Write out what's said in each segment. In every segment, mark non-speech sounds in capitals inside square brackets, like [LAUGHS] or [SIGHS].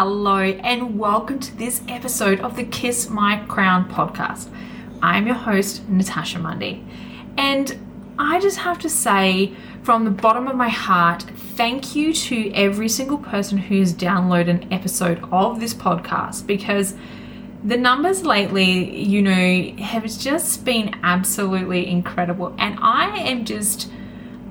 Hello, and welcome to this episode of the Kiss My Crown podcast. I'm your host, Natasha Mundy, and I just have to say from the bottom of my heart, thank you to every single person who's downloaded an episode of this podcast because the numbers lately, you know, have just been absolutely incredible, and I am just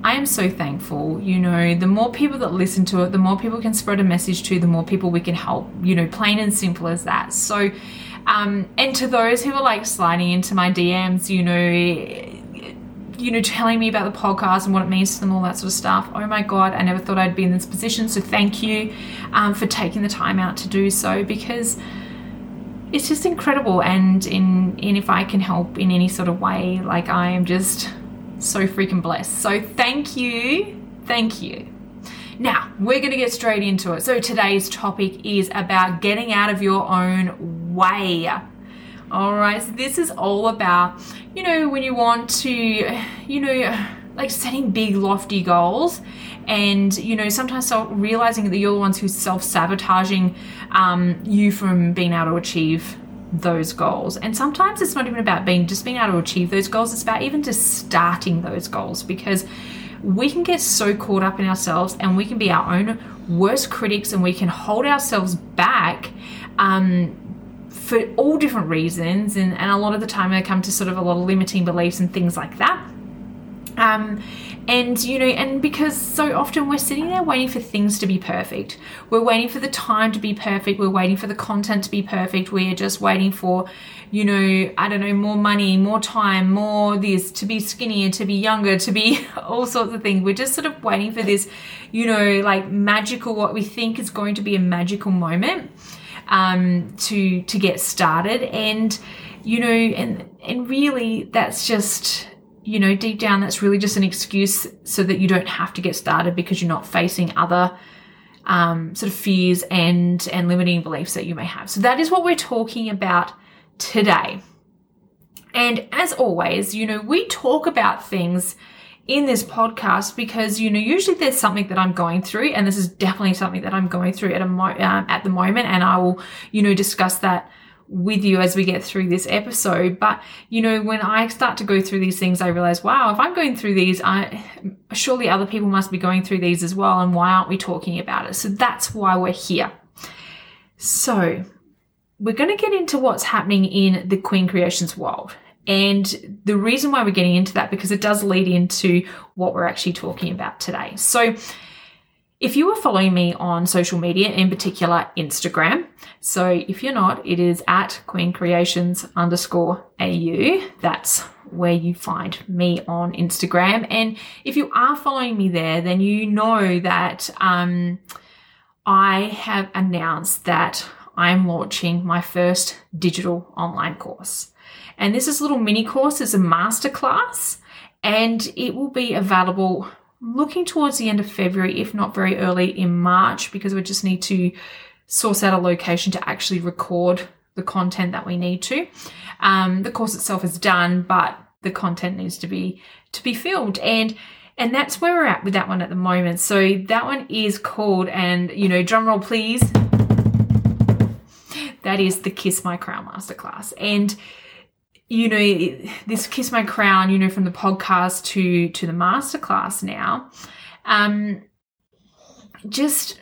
I am so thankful. You know, the more people that listen to it, the more people can spread a message to, the more people we can help. You know, plain and simple as that. So, um, and to those who are like sliding into my DMs, you know, you know, telling me about the podcast and what it means to them, all that sort of stuff. Oh my God, I never thought I'd be in this position. So thank you um, for taking the time out to do so because it's just incredible. And in, in if I can help in any sort of way, like I am just so freaking blessed. So thank you. Thank you. Now, we're going to get straight into it. So today's topic is about getting out of your own way. All right, so this is all about, you know, when you want to, you know, like setting big, lofty goals, and you know, sometimes self- realizing that you're the ones who's self sabotaging um, you from being able to achieve those goals. And sometimes it's not even about being just being able to achieve those goals, it's about even just starting those goals because we can get so caught up in ourselves and we can be our own worst critics and we can hold ourselves back um, for all different reasons. And, and a lot of the time, they come to sort of a lot of limiting beliefs and things like that. Um, and you know and because so often we're sitting there waiting for things to be perfect. We're waiting for the time to be perfect. We're waiting for the content to be perfect. We're just waiting for you know i don't know more money more time more this to be skinnier to be younger to be [LAUGHS] all sorts of things. We're just sort of waiting for this you know like magical what we think is going to be a magical moment um, to to get started. And you know and and really that's just you know, deep down, that's really just an excuse so that you don't have to get started because you're not facing other um, sort of fears and and limiting beliefs that you may have. So that is what we're talking about today. And as always, you know, we talk about things in this podcast because you know usually there's something that I'm going through, and this is definitely something that I'm going through at a mo- um, at the moment, and I will you know discuss that with you as we get through this episode. But, you know, when I start to go through these things, I realize, wow, if I'm going through these, I surely other people must be going through these as well. And why aren't we talking about it? So that's why we're here. So we're going to get into what's happening in the Queen Creations world. And the reason why we're getting into that, because it does lead into what we're actually talking about today. So, if you are following me on social media, in particular Instagram, so if you're not, it is at Queen Creations underscore AU. That's where you find me on Instagram. And if you are following me there, then you know that um, I have announced that I'm launching my first digital online course. And this is a little mini course, it's a masterclass, and it will be available looking towards the end of February, if not very early in March, because we just need to source out a location to actually record the content that we need to. Um, the course itself is done, but the content needs to be to be filmed and and that's where we're at with that one at the moment. So that one is called, and you know, drum roll please. That is the Kiss My Crown Masterclass. And you know, this Kiss My Crown, you know, from the podcast to to the masterclass now, um, just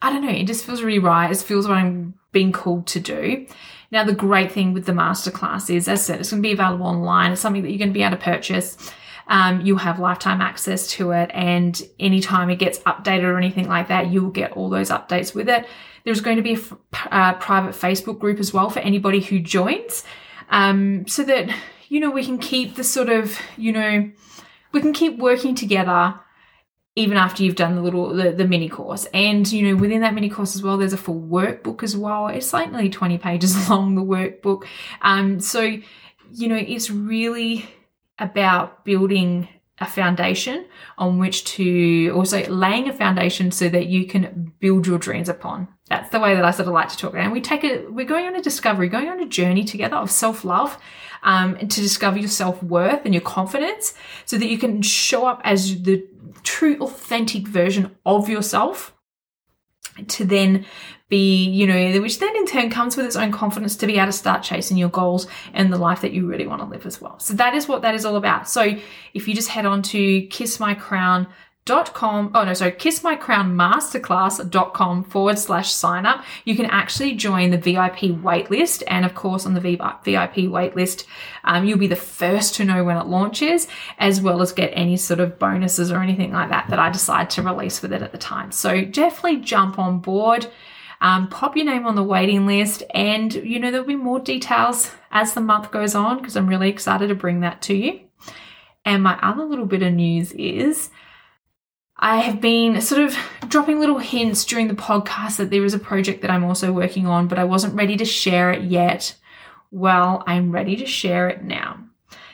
I don't know, it just feels really right. It feels what I'm being called to do. Now, the great thing with the masterclass is, as I said, it's going to be available online. It's something that you're going to be able to purchase. Um, you'll have lifetime access to it, and anytime it gets updated or anything like that, you'll get all those updates with it. There's going to be a uh, private Facebook group as well for anybody who joins um, so that, you know, we can keep the sort of, you know, we can keep working together even after you've done the little the, the mini course. And you know within that mini course as well there's a full workbook as well. It's like nearly 20 pages [LAUGHS] long the workbook. Um so you know it's really about building a foundation on which to also laying a foundation so that you can build your dreams upon. That's the way that I sort of like to talk about. And we take it, we're going on a discovery, going on a journey together of self love um, to discover your self worth and your confidence so that you can show up as the true, authentic version of yourself to then be, you know, which then in turn comes with its own confidence to be able to start chasing your goals and the life that you really want to live as well. So that is what that is all about. So if you just head on to kissmycrown.com dot com oh no sorry kissmycrownmasterclass.com forward slash sign up. You can actually join the vip waitlist and of course on the vip waitlist um, you'll be the first to know when it launches as well as get any sort of bonuses or anything like that that i decide to release with it at the time. So definitely jump on board um, pop your name on the waiting list and you know there'll be more details as the month goes on because i'm really excited to bring that to you. And my other little bit of news is I have been sort of dropping little hints during the podcast that there is a project that I'm also working on, but I wasn't ready to share it yet. Well, I'm ready to share it now.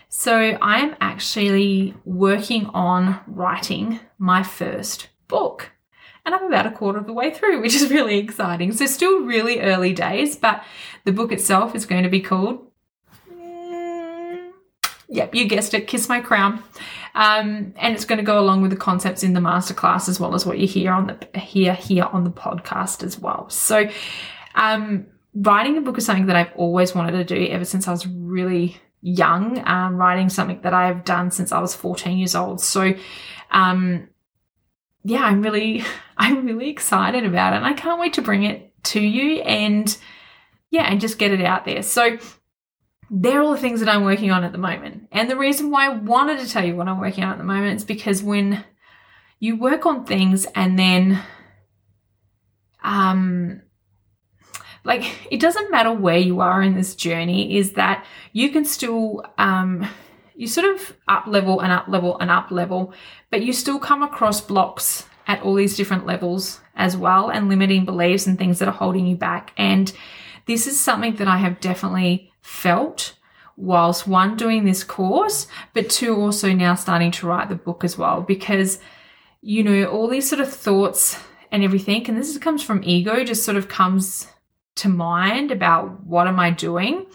So, I'm actually working on writing my first book. And I'm about a quarter of the way through, [LAUGHS] which is really exciting. So, still really early days, but the book itself is going to be called, yep, you guessed it, Kiss My Crown. Um, and it's going to go along with the concepts in the masterclass as well as what you hear on the hear here on the podcast as well. So, um, writing a book is something that I've always wanted to do ever since I was really young. Um, writing something that I've done since I was 14 years old. So, um, yeah, I'm really, [LAUGHS] I'm really excited about it, and I can't wait to bring it to you and yeah, and just get it out there. So they're all the things that I'm working on at the moment. And the reason why I wanted to tell you what I'm working on at the moment is because when you work on things and then um like it doesn't matter where you are in this journey is that you can still um you sort of up level and up level and up level but you still come across blocks at all these different levels as well and limiting beliefs and things that are holding you back and this is something that I have definitely felt whilst one doing this course, but two also now starting to write the book as well. Because you know all these sort of thoughts and everything and this comes from ego just sort of comes to mind about what am I doing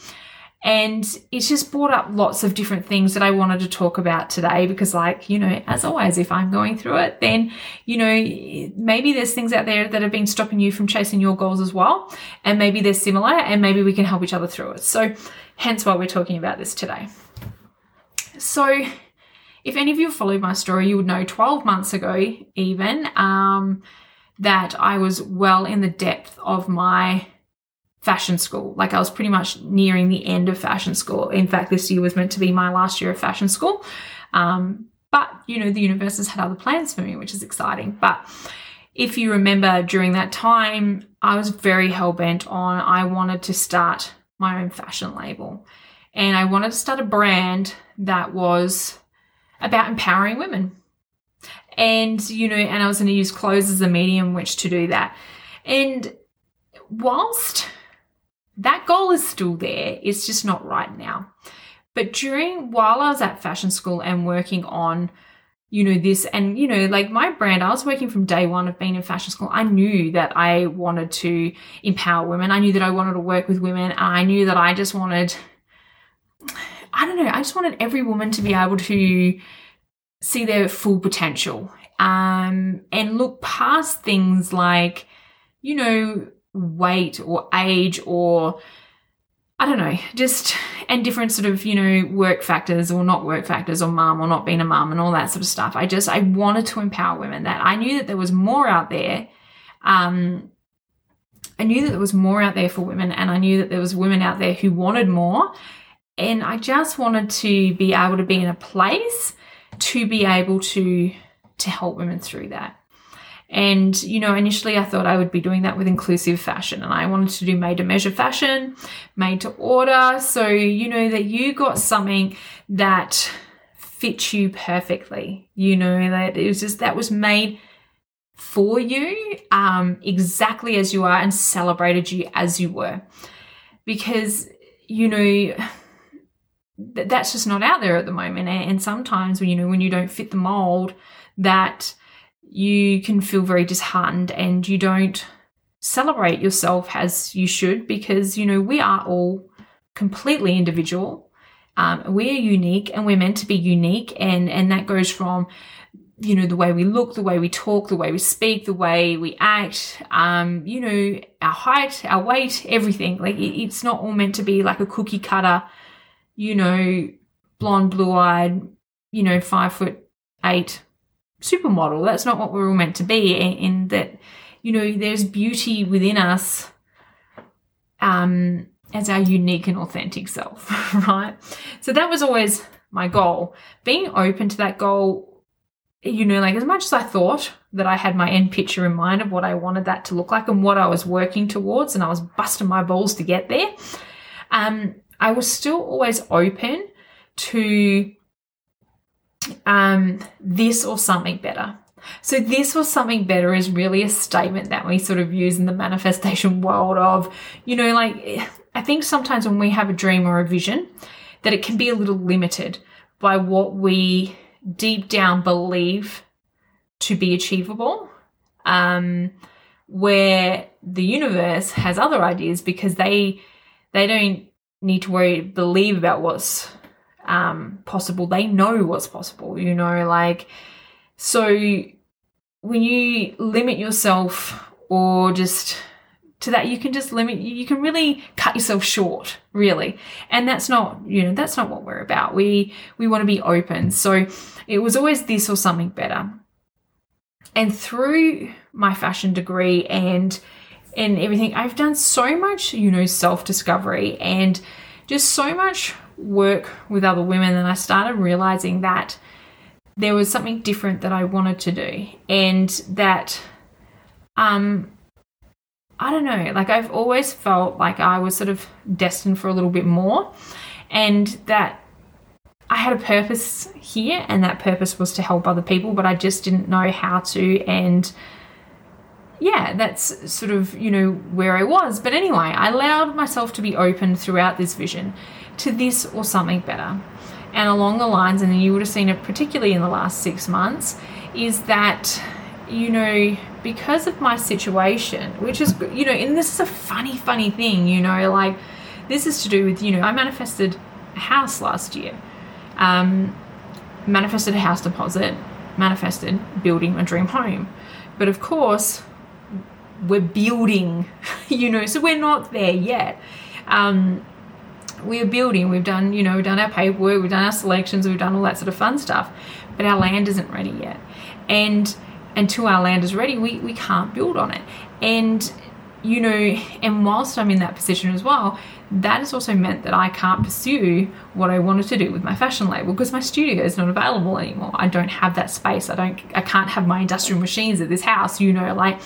and it's just brought up lots of different things that I wanted to talk about today because, like, you know, as always, if I'm going through it, then, you know, maybe there's things out there that have been stopping you from chasing your goals as well. And maybe they're similar and maybe we can help each other through it. So, hence why we're talking about this today. So, if any of you followed my story, you would know 12 months ago, even, um, that I was well in the depth of my fashion school. Like I was pretty much nearing the end of fashion school. In fact, this year was meant to be my last year of fashion school. Um, but, you know, the universe has had other plans for me, which is exciting. But if you remember during that time, I was very hell bent on I wanted to start my own fashion label. And I wanted to start a brand that was about empowering women. And, you know, and I was going to use clothes as a medium which to do that. And whilst that goal is still there. It's just not right now. But during, while I was at fashion school and working on, you know, this and, you know, like my brand, I was working from day one of being in fashion school. I knew that I wanted to empower women. I knew that I wanted to work with women. I knew that I just wanted, I don't know, I just wanted every woman to be able to see their full potential um, and look past things like, you know, weight or age or I don't know, just and different sort of, you know, work factors or not work factors or mum or not being a mum and all that sort of stuff. I just I wanted to empower women that I knew that there was more out there. Um I knew that there was more out there for women and I knew that there was women out there who wanted more. And I just wanted to be able to be in a place to be able to to help women through that. And, you know, initially I thought I would be doing that with inclusive fashion and I wanted to do made to measure fashion, made to order. So, you know, that you got something that fits you perfectly. You know, that it was just that was made for you um, exactly as you are and celebrated you as you were. Because, you know, that's just not out there at the moment. And sometimes, when you know, when you don't fit the mold, that you can feel very disheartened and you don't celebrate yourself as you should because, you know, we are all completely individual. Um, we're unique and we're meant to be unique. And, and that goes from, you know, the way we look, the way we talk, the way we speak, the way we act, um, you know, our height, our weight, everything. Like it, it's not all meant to be like a cookie cutter, you know, blonde, blue eyed, you know, five foot eight supermodel. That's not what we're all meant to be. In that, you know, there's beauty within us. Um, as our unique and authentic self, [LAUGHS] right? So that was always my goal. Being open to that goal, you know, like as much as I thought that I had my end picture in mind of what I wanted that to look like and what I was working towards, and I was busting my balls to get there, um, I was still always open to um, this or something better. So, this or something better is really a statement that we sort of use in the manifestation world of, you know, like I think sometimes when we have a dream or a vision, that it can be a little limited by what we deep down believe to be achievable. Um, where the universe has other ideas because they they don't need to worry believe about what's um, possible. They know what's possible. You know, like so when you limit yourself or just to that you can just limit you can really cut yourself short really and that's not you know that's not what we're about we we want to be open so it was always this or something better and through my fashion degree and and everything i've done so much you know self discovery and just so much work with other women and i started realizing that there was something different that i wanted to do and that um I don't know, like I've always felt like I was sort of destined for a little bit more and that I had a purpose here and that purpose was to help other people, but I just didn't know how to. And yeah, that's sort of, you know, where I was. But anyway, I allowed myself to be open throughout this vision to this or something better. And along the lines, and you would have seen it particularly in the last six months, is that, you know, because of my situation, which is, you know, and this is a funny, funny thing, you know, like this is to do with, you know, I manifested a house last year, um, manifested a house deposit, manifested building a dream home. But of course, we're building, [LAUGHS] you know, so we're not there yet. Um, we're building, we've done, you know, we've done our paperwork, we've done our selections, we've done all that sort of fun stuff, but our land isn't ready yet. And until our land is ready, we, we can't build on it. And, you know, and whilst I'm in that position as well, that has also meant that I can't pursue what I wanted to do with my fashion label because my studio is not available anymore. I don't have that space. I don't I can't have my industrial machines at this house, you know, like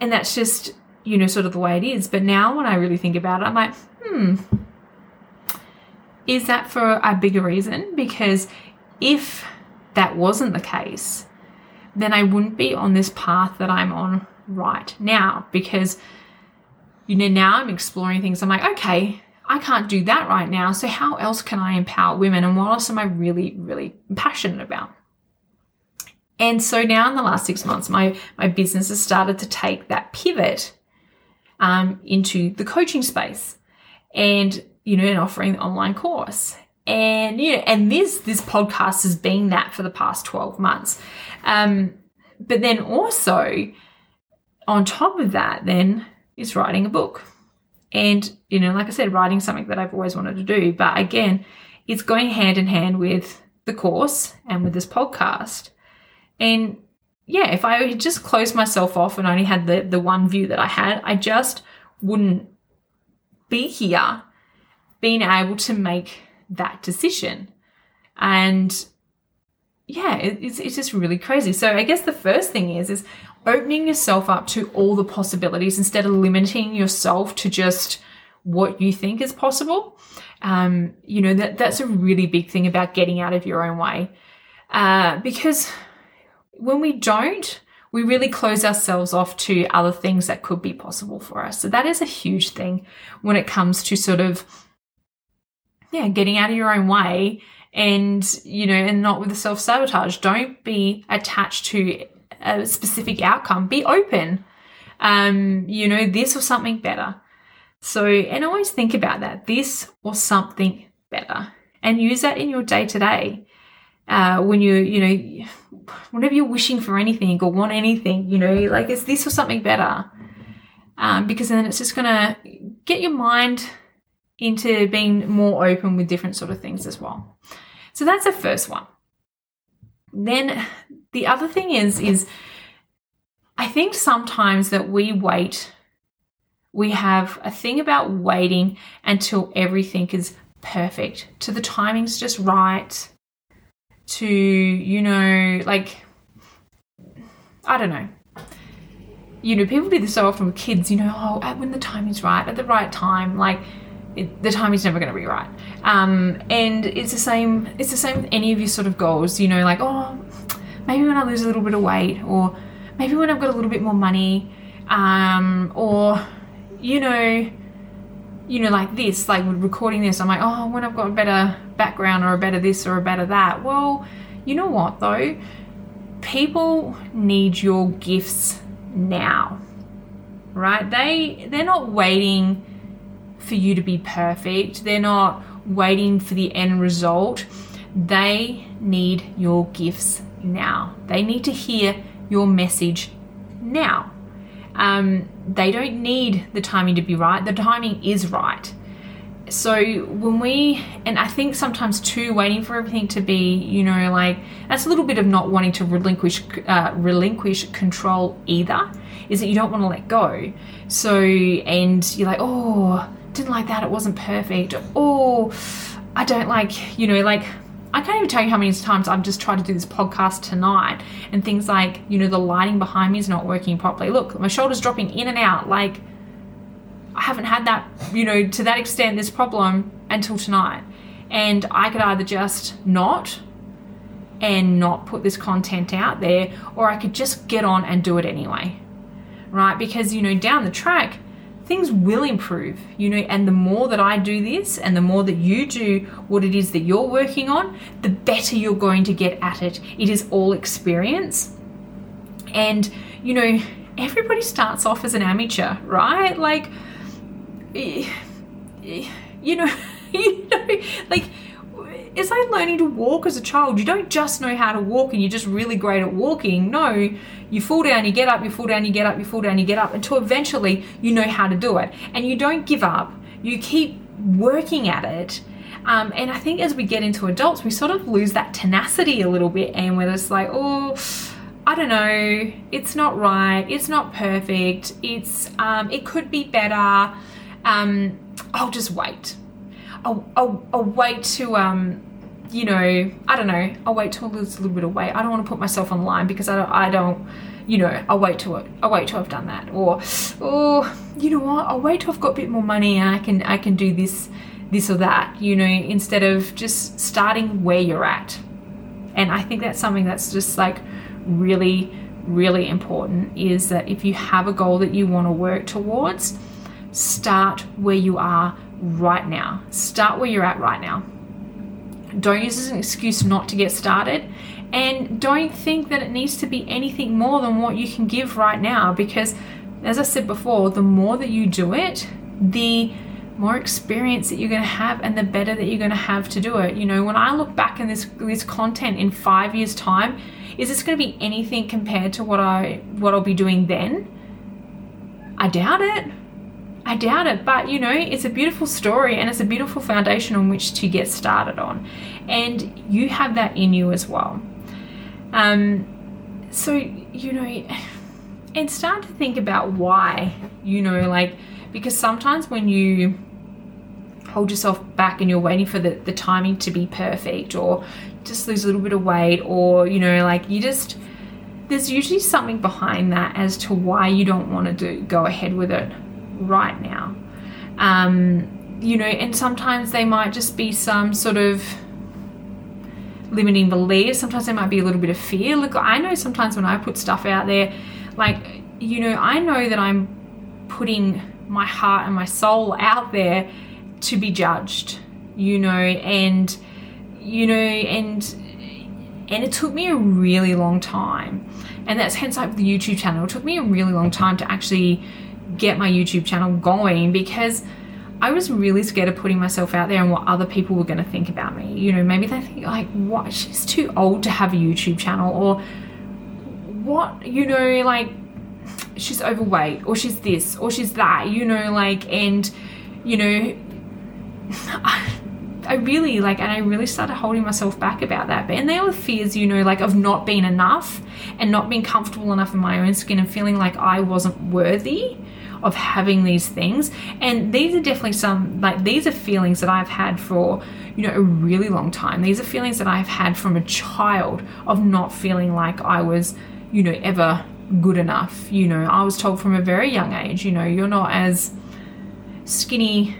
and that's just, you know, sort of the way it is. But now when I really think about it, I'm like, hmm, is that for a bigger reason? Because if that wasn't the case, then I wouldn't be on this path that I'm on right now because you know now I'm exploring things. I'm like okay I can't do that right now. So how else can I empower women? And what else am I really really passionate about? And so now in the last six months my my business has started to take that pivot um, into the coaching space. And you know and offering the online course. And you know and this this podcast has been that for the past 12 months. Um, but then also on top of that then is writing a book. And you know like i said writing something that i've always wanted to do. But again it's going hand in hand with the course and with this podcast. And yeah if i just closed myself off and only had the the one view that i had i just wouldn't be here being able to make that decision. And yeah, it, it's, it's just really crazy. So I guess the first thing is, is opening yourself up to all the possibilities instead of limiting yourself to just what you think is possible. Um, you know, that, that's a really big thing about getting out of your own way. Uh, because when we don't, we really close ourselves off to other things that could be possible for us. So that is a huge thing when it comes to sort of, yeah, getting out of your own way and, you know, and not with the self sabotage. Don't be attached to a specific outcome. Be open. Um, you know, this or something better. So, and always think about that this or something better and use that in your day to day. When you, you know, whenever you're wishing for anything or want anything, you know, like it's this or something better. Um, because then it's just going to get your mind into being more open with different sort of things as well. So that's the first one. Then the other thing is, is I think sometimes that we wait, we have a thing about waiting until everything is perfect, to the timing's just right, to, you know, like, I don't know. You know, people do this so often with kids, you know, oh, when the timing's right, at the right time, like, it, the timing's never going to be right. Um, and it's the same. It's the same with any of your sort of goals. You know, like oh, maybe when I lose a little bit of weight, or maybe when I've got a little bit more money, um, or you know, you know, like this, like recording this, I'm like, oh, when I've got a better background or a better this or a better that. Well, you know what though? People need your gifts now. Right? They they're not waiting for you to be perfect. They're not waiting for the end result. They need your gifts now. They need to hear your message now. Um, they don't need the timing to be right. The timing is right. So when we, and I think sometimes too, waiting for everything to be, you know, like that's a little bit of not wanting to relinquish, uh, relinquish control either. Is that you don't want to let go. So and you're like, oh, didn't like that. It wasn't perfect. Oh, I don't like, you know, like I can't even tell you how many times I've just tried to do this podcast tonight and things like, you know, the lighting behind me is not working properly. Look, my shoulder's dropping in and out. Like, I haven't had that, you know, to that extent, this problem until tonight. And I could either just not and not put this content out there, or I could just get on and do it anyway. Right? Because, you know, down the track, things will improve, you know, and the more that I do this and the more that you do what it is that you're working on, the better you're going to get at it. It is all experience. And, you know, everybody starts off as an amateur, right? Like, eh, eh, you know, [LAUGHS] you know, like, it's like learning to walk as a child. You don't just know how to walk and you're just really great at walking. No, you fall down, you get up, you fall down, you get up, you fall down, you get up until eventually you know how to do it. And you don't give up, you keep working at it. Um, and I think as we get into adults, we sort of lose that tenacity a little bit and we're just like, oh, I don't know, it's not right, it's not perfect, it's um, it could be better. Um, I'll just wait. I'll, I'll, I'll wait to um, you know, I don't know, I'll wait till there's a little bit of weight. I don't want to put myself on the line because I don't, I don't you know, I'll wait till I'll wait till I've done that. Or, or, you know what, I'll wait till I've got a bit more money and I can, I can do this, this or that, you know, instead of just starting where you're at. And I think that's something that's just like really, really important is that if you have a goal that you want to work towards, start where you are right now. Start where you're at right now. Don't use as an excuse not to get started. And don't think that it needs to be anything more than what you can give right now because, as I said before, the more that you do it, the more experience that you're going to have and the better that you're going to have to do it. You know, when I look back in this this content in 5 years time, is this going to be anything compared to what I what I'll be doing then? I doubt it. I doubt it, but you know, it's a beautiful story and it's a beautiful foundation on which to get started on. And you have that in you as well. Um, so, you know, and start to think about why, you know, like, because sometimes when you hold yourself back and you're waiting for the, the timing to be perfect or just lose a little bit of weight or, you know, like you just, there's usually something behind that as to why you don't want to do go ahead with it right now. Um, you know, and sometimes they might just be some sort of limiting beliefs. Sometimes there might be a little bit of fear. Look, I know sometimes when I put stuff out there, like, you know, I know that I'm putting my heart and my soul out there to be judged, you know, and, you know, and, and it took me a really long time. And that's hence like the YouTube channel. It took me a really long time to actually get my YouTube channel going because I was really scared of putting myself out there and what other people were going to think about me. You know, maybe they think like, what? She's too old to have a YouTube channel, or what? You know, like she's overweight, or she's this, or she's that. You know, like, and you know, [LAUGHS] I, really like, and I really started holding myself back about that. But and there were fears, you know, like of not being enough and not being comfortable enough in my own skin and feeling like I wasn't worthy of having these things. And these are definitely some, like, these are feelings that I've had for, you know, a really long time. These are feelings that I've had from a child of not feeling like I was, you know, ever good enough. You know, I was told from a very young age, you know, you're not as skinny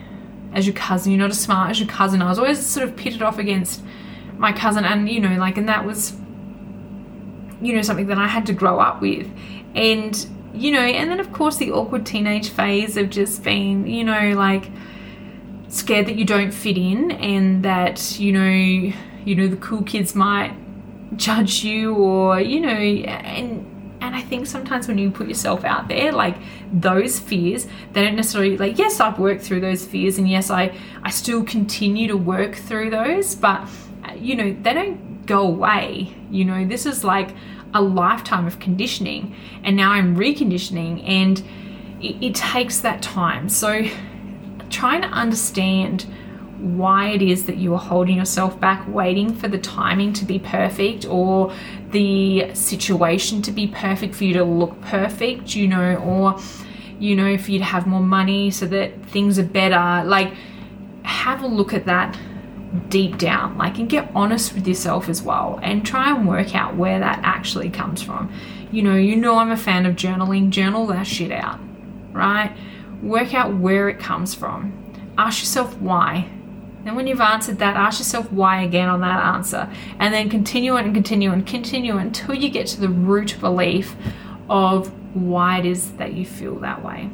as your cousin, you're not as smart as your cousin. I was always sort of pitted off against my cousin, and, you know, like, and that was, you know, something that I had to grow up with. And you know, and then of course the awkward teenage phase of just being, you know, like scared that you don't fit in and that, you know, you know, the cool kids might judge you or, you know, and and I think sometimes when you put yourself out there, like those fears, they don't necessarily like, yes, I've worked through those fears and yes, I, I still continue to work through those, but you know, they don't go away. You know, this is like a lifetime of conditioning and now I'm reconditioning and it, it takes that time. So trying to understand why it is that you are holding yourself back, waiting for the timing to be perfect or the situation to be perfect for you to look perfect, you know, or, you know, for you to have more money so that things are better. Like, have a look at that deep down, like, and get honest with yourself as well, and try and work out where that actually comes from. You know, you know, I'm a fan of journaling, journal that shit out, right? Work out where it comes from. Ask yourself why. Then, when you've answered that, ask yourself why again on that answer, and then continue and continue and continue until you get to the root belief of why it is that you feel that way.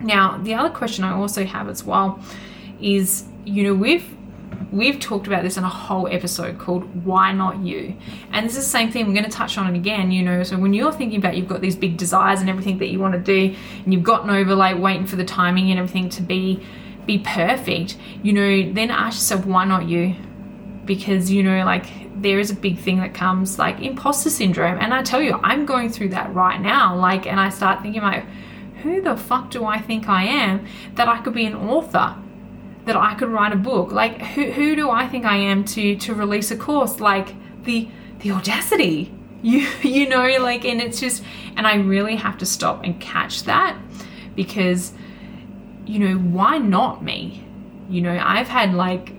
Now, the other question I also have as well is you know, we've we've talked about this in a whole episode called Why Not You? And this is the same thing, we're going to touch on it again, you know. So when you're thinking about you've got these big desires and everything that you want to do, and you've gotten over like waiting for the timing and everything to be be perfect, you know, then ask yourself, why not you? Because, you know, like there is a big thing that comes like imposter syndrome. And I tell you, I'm going through that right now. Like, and I start thinking, like, who the fuck do I think I am that I could be an author? That I could write a book. Like who who do I think I am to to release a course? Like the the audacity. [LAUGHS] You you know like and it's just and I really have to stop and catch that because you know why not me? You know, I've had like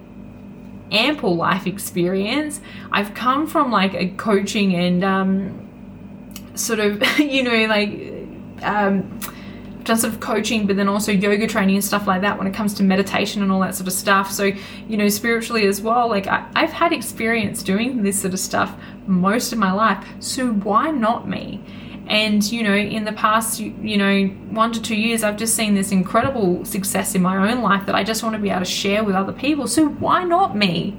ample life experience. I've come from like a coaching and um sort of [LAUGHS] you know like um done sort of coaching, but then also yoga training and stuff like that when it comes to meditation and all that sort of stuff. So, you know, spiritually as well, like I, have had experience doing this sort of stuff most of my life. So why not me? And, you know, in the past, you, you know, one to two years, I've just seen this incredible success in my own life that I just want to be able to share with other people. So why not me?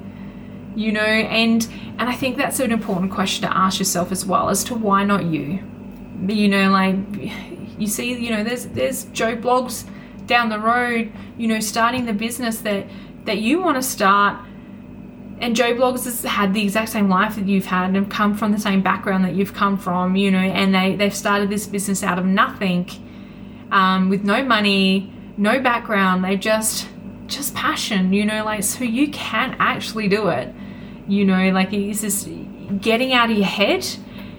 You know, and and I think that's an important question to ask yourself as well as to why not you? You know, like you see, you know, there's there's Joe Bloggs down the road, you know, starting the business that that you want to start. And Joe Bloggs has had the exact same life that you've had and have come from the same background that you've come from, you know, and they, they've started this business out of nothing, um, with no money, no background. They just just passion, you know, like so you can actually do it. You know, like it's just getting out of your head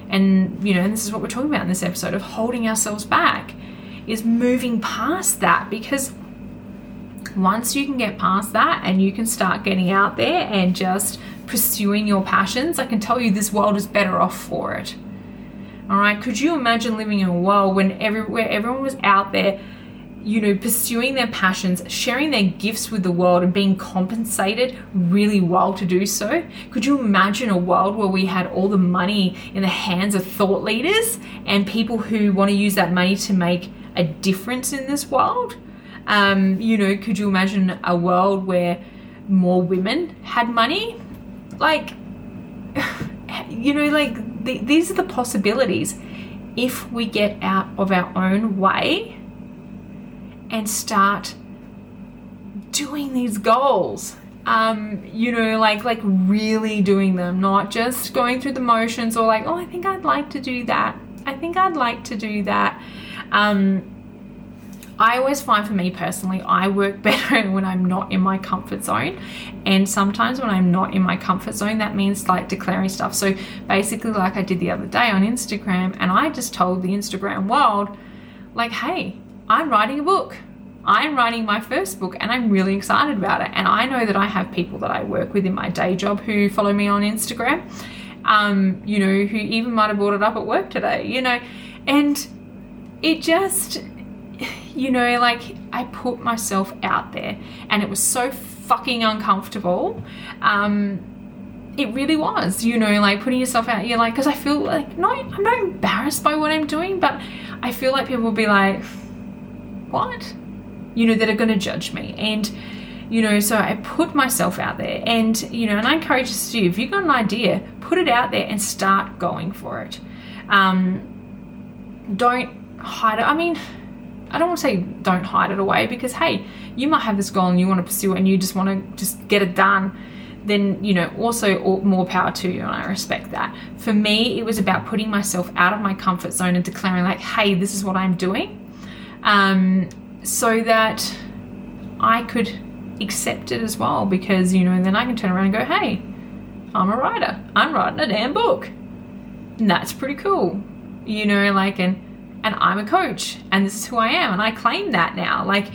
and you know this is what we're talking about in this episode of holding ourselves back is moving past that. Because once you can get past that and you can start getting out there and just pursuing your passions i can tell you this world is better off for it. All right? Could you imagine living in a world when everywhere everyone was out there you know, pursuing their passions, sharing their gifts with the world, and being compensated really well to do so. Could you imagine a world where we had all the money in the hands of thought leaders and people who want to use that money to make a difference in this world? Um, you know, could you imagine a world where more women had money? Like, [SIGHS] you know, like the, these are the possibilities if we get out of our own way and start doing these goals um, you know, like like really doing them, not just going through the motions or like, oh, I think I'd like to do that. I think I'd like to do that. Um, I always find for me personally, I work [LAUGHS] better when I'm not in my comfort zone. And sometimes when I'm not in my comfort zone, that means like declaring stuff. So basically, like I did the other day on Instagram, and I just told the Instagram world, like, hey, I'm writing a book. I'm writing my first book and I'm really excited about it. And I know that I have people that I work with in my day job who follow me on Instagram, um, you know, who even might have brought it up at work today, you know, and it just, you know, like I put myself out there and it was so fucking uncomfortable. Um, it really was, you know, like putting yourself out. You're like, because I feel like, no, I'm not embarrassed by what I'm doing, but I feel like people will be like, what? You know, that are going to judge me. And, you know, so I put myself out there and, you know, and I encourage you to, if you've got an idea, put it out there and start going for it. Um, don't hide it. I mean, I don't want to say don't hide it away because, hey, you might have this goal and you want to pursue it and you just want to just get it done then you know also more power to you and i respect that for me it was about putting myself out of my comfort zone and declaring like hey this is what i'm doing um, so that I could accept it as well because, you know, and then I can turn around and go, hey, I'm a writer. I'm writing a damn book. And that's pretty cool. You know, like, and, and I'm a coach and this is who I am. And I claim that now. Like,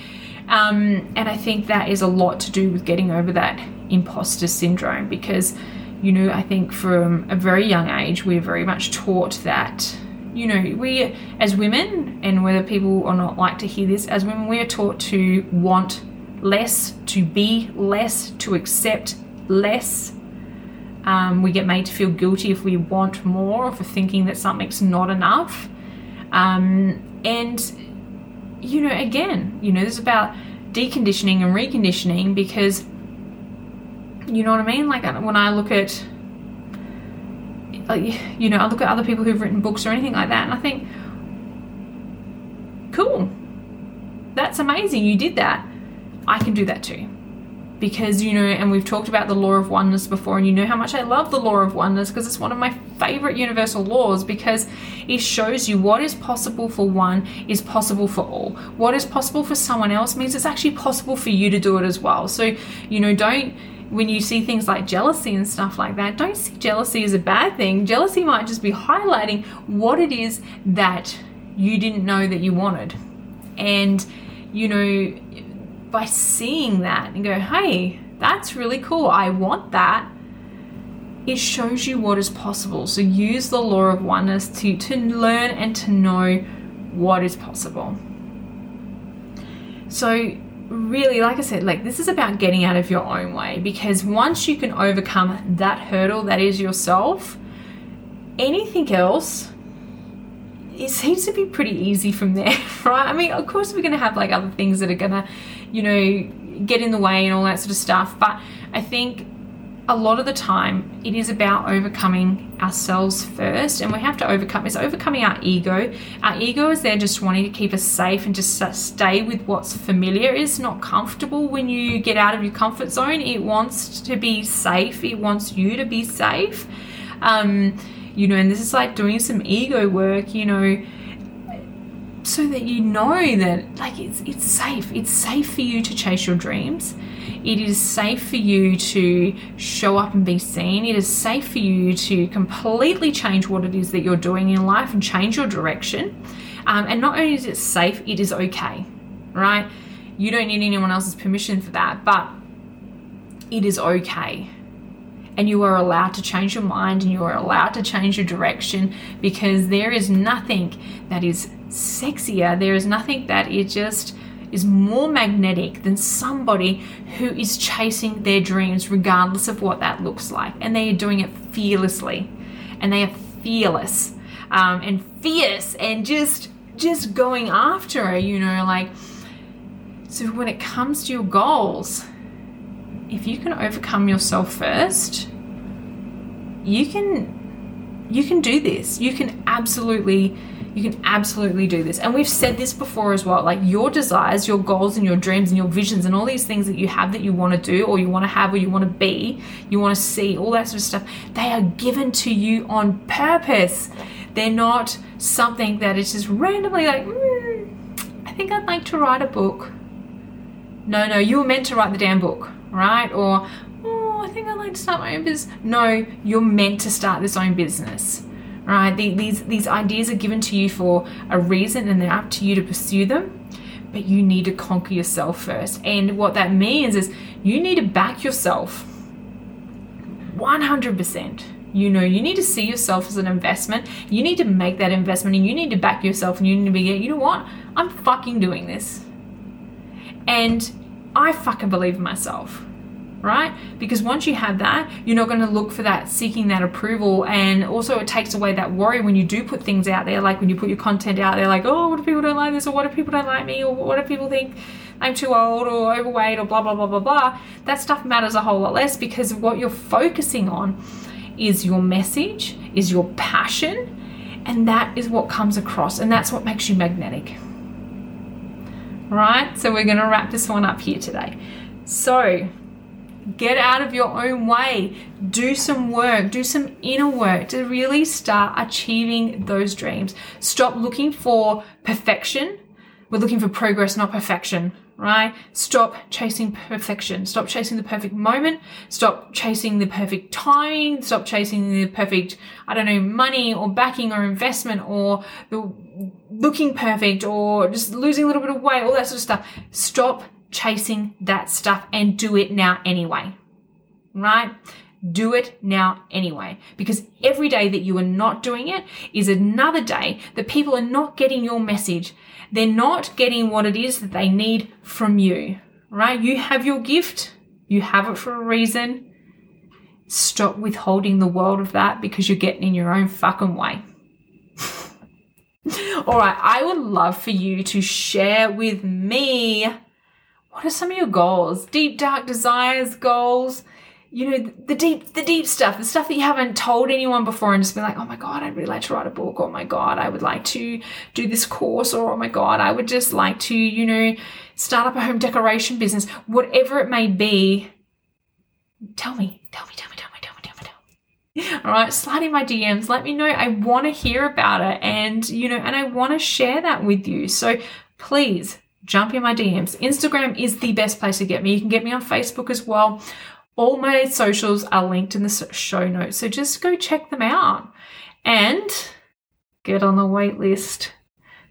um, and I think that is a lot to do with getting over that imposter syndrome because, you know, I think from a very young age, we're very much taught that you know, we as women, and whether people or not like to hear this, as women, we are taught to want less, to be less, to accept less. Um, we get made to feel guilty if we want more or for thinking that something's not enough. Um, and, you know, again, you know, this is about deconditioning and reconditioning because, you know what I mean? Like when I look at Uh, you know, I look at other people who've written books or anything like that, and I think, cool, that's amazing. You did that. I can do that too. Because, you know, and we've talked about the law of oneness before, and you know how much I love the law of oneness because it's one of my favorite universal laws because it shows you what is possible for one is possible for all. What is possible for someone else means it's actually possible for you to do it as well. So, you know, don't when you see things like jealousy and stuff like that, don't see jealousy as a bad thing. Jealousy might just be highlighting what it is that you didn't know that you wanted. And, you know, by seeing that and go, hey, that's really cool, I want that, it shows you what is possible. So use the law of oneness to, to learn and to know what is possible. So really, like I said, like this is about getting out of your own way because once you can overcome that hurdle that is yourself, anything else it seems to be pretty easy from there, [LAUGHS] right? I mean, of course, we're going to have like other things that are going to, you know, get in the way and all that sort of stuff. But I think a lot of the time it is about overcoming ourselves first and we have to overcome it's overcoming our ego. Our ego is there just wanting to keep us safe and just stay with what's familiar. It's not comfortable when you get out of your comfort zone. It wants to be safe. It wants you to be safe. Um, you know and this is like doing some ego work you know so that you know that like it's it's safe it's safe for you to chase your dreams it is safe for you to show up and be seen. It is safe for you to completely change what it is that you're doing in life and change your direction. Um, and not only is it safe, it is okay, right? You don't need anyone else's permission for that, but it is okay. And you are allowed to change your mind and you are allowed to change your direction because there is nothing that is sexier. There is nothing that it just is more magnetic than somebody who is chasing their dreams, regardless of what that looks like. And they are doing it fearlessly. And they are fearless um, and fierce and just just going after it, you know, like so when it comes to your goals, if you can overcome yourself first, you can you can do this. You can absolutely you can absolutely do this. And we've said this before as well. Like your desires, your goals and your dreams and your visions and all these things that you have that you want to do or you want to have or you want to be, you want to see, all that sort of stuff, they are given to you on purpose. They're not something that is just randomly like, mm, I think I'd like to write a book. No, no, you were meant to write the damn book, right? Or, oh, I think I'd like to start my own business. No, you're meant to start this own business right? These, these ideas are given to you for a reason and they're up to you to pursue them, but you need to conquer yourself first. And what that means is you need to back yourself 100%. You know, you need to see yourself as an investment. You need to make that investment and you need to back yourself and you need to be, you know what? I'm fucking doing this. And I fucking believe in myself right? Because once you have that, you're not going to look for that, seeking that approval. And also, it takes away that worry when you do put things out there, like when you put your content out there, like, oh, what if people don't like this? Or what if people don't like me? Or what if people think I'm too old or overweight or blah, blah, blah, blah, blah. That stuff matters a whole lot less because what you're focusing on is your message, is your passion. And that is what comes across, and that's what makes you magnetic. Right? So, we're going to wrap this one up here today. So, Get out of your own way. Do some work, do some inner work to really start achieving those dreams. Stop looking for perfection. We're looking for progress, not perfection, right? Stop chasing perfection. Stop chasing the perfect moment. Stop chasing the perfect timing. Stop chasing the perfect, I don't know, money or backing or investment or looking perfect or just losing a little bit of weight, all that sort of stuff. Stop chasing that stuff and do it now anyway. Right? Do it now anyway. Because every day that you are not doing it is another day that people are not getting your message. They're not getting what it is that they need from you. Right? You have your gift. You have it for a reason. Stop withholding the world of that because you're getting in your own fucking way. [LAUGHS] All right, I would love for you to share with me what are some of your goals? Deep dark desires, goals, you know, the deep the deep stuff, the stuff that you haven't told anyone before and just be like, oh my god, I'd really like to write a book, oh my god, I would like to do this course, or oh my god, I would just like to, you know, start up a home decoration business, whatever it may be. Tell me, tell me, tell me, tell me, tell me, tell me, tell me. [LAUGHS] All right, slide in my DMs. Let me know. I want to hear about it, and you know, and I want to share that with you. So please jump in my DMs. Instagram is the best place to get me. You can get me on Facebook as well. All my socials are linked in the show notes. So just go check them out and get on the wait list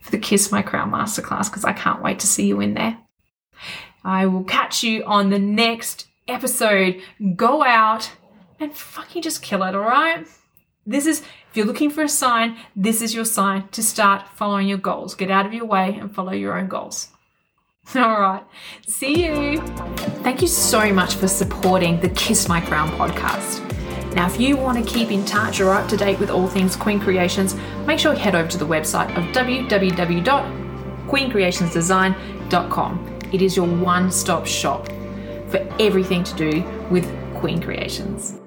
for the Kiss My Crown Masterclass because I can't wait to see you in there. I will catch you on the next episode. Go out and fucking just kill it, all right? This is, if you're looking for a sign, this is your sign to start following your goals. Get out of your way and follow your own goals. [LAUGHS] All right. See you. Thank you so much for supporting the Kiss My Crown podcast. Now, if you want to keep in touch or up to date with all things Queen Creations, make sure you head over to the website of www.queencreationsdesign.com. It is your one stop shop for everything to do with Queen Creations.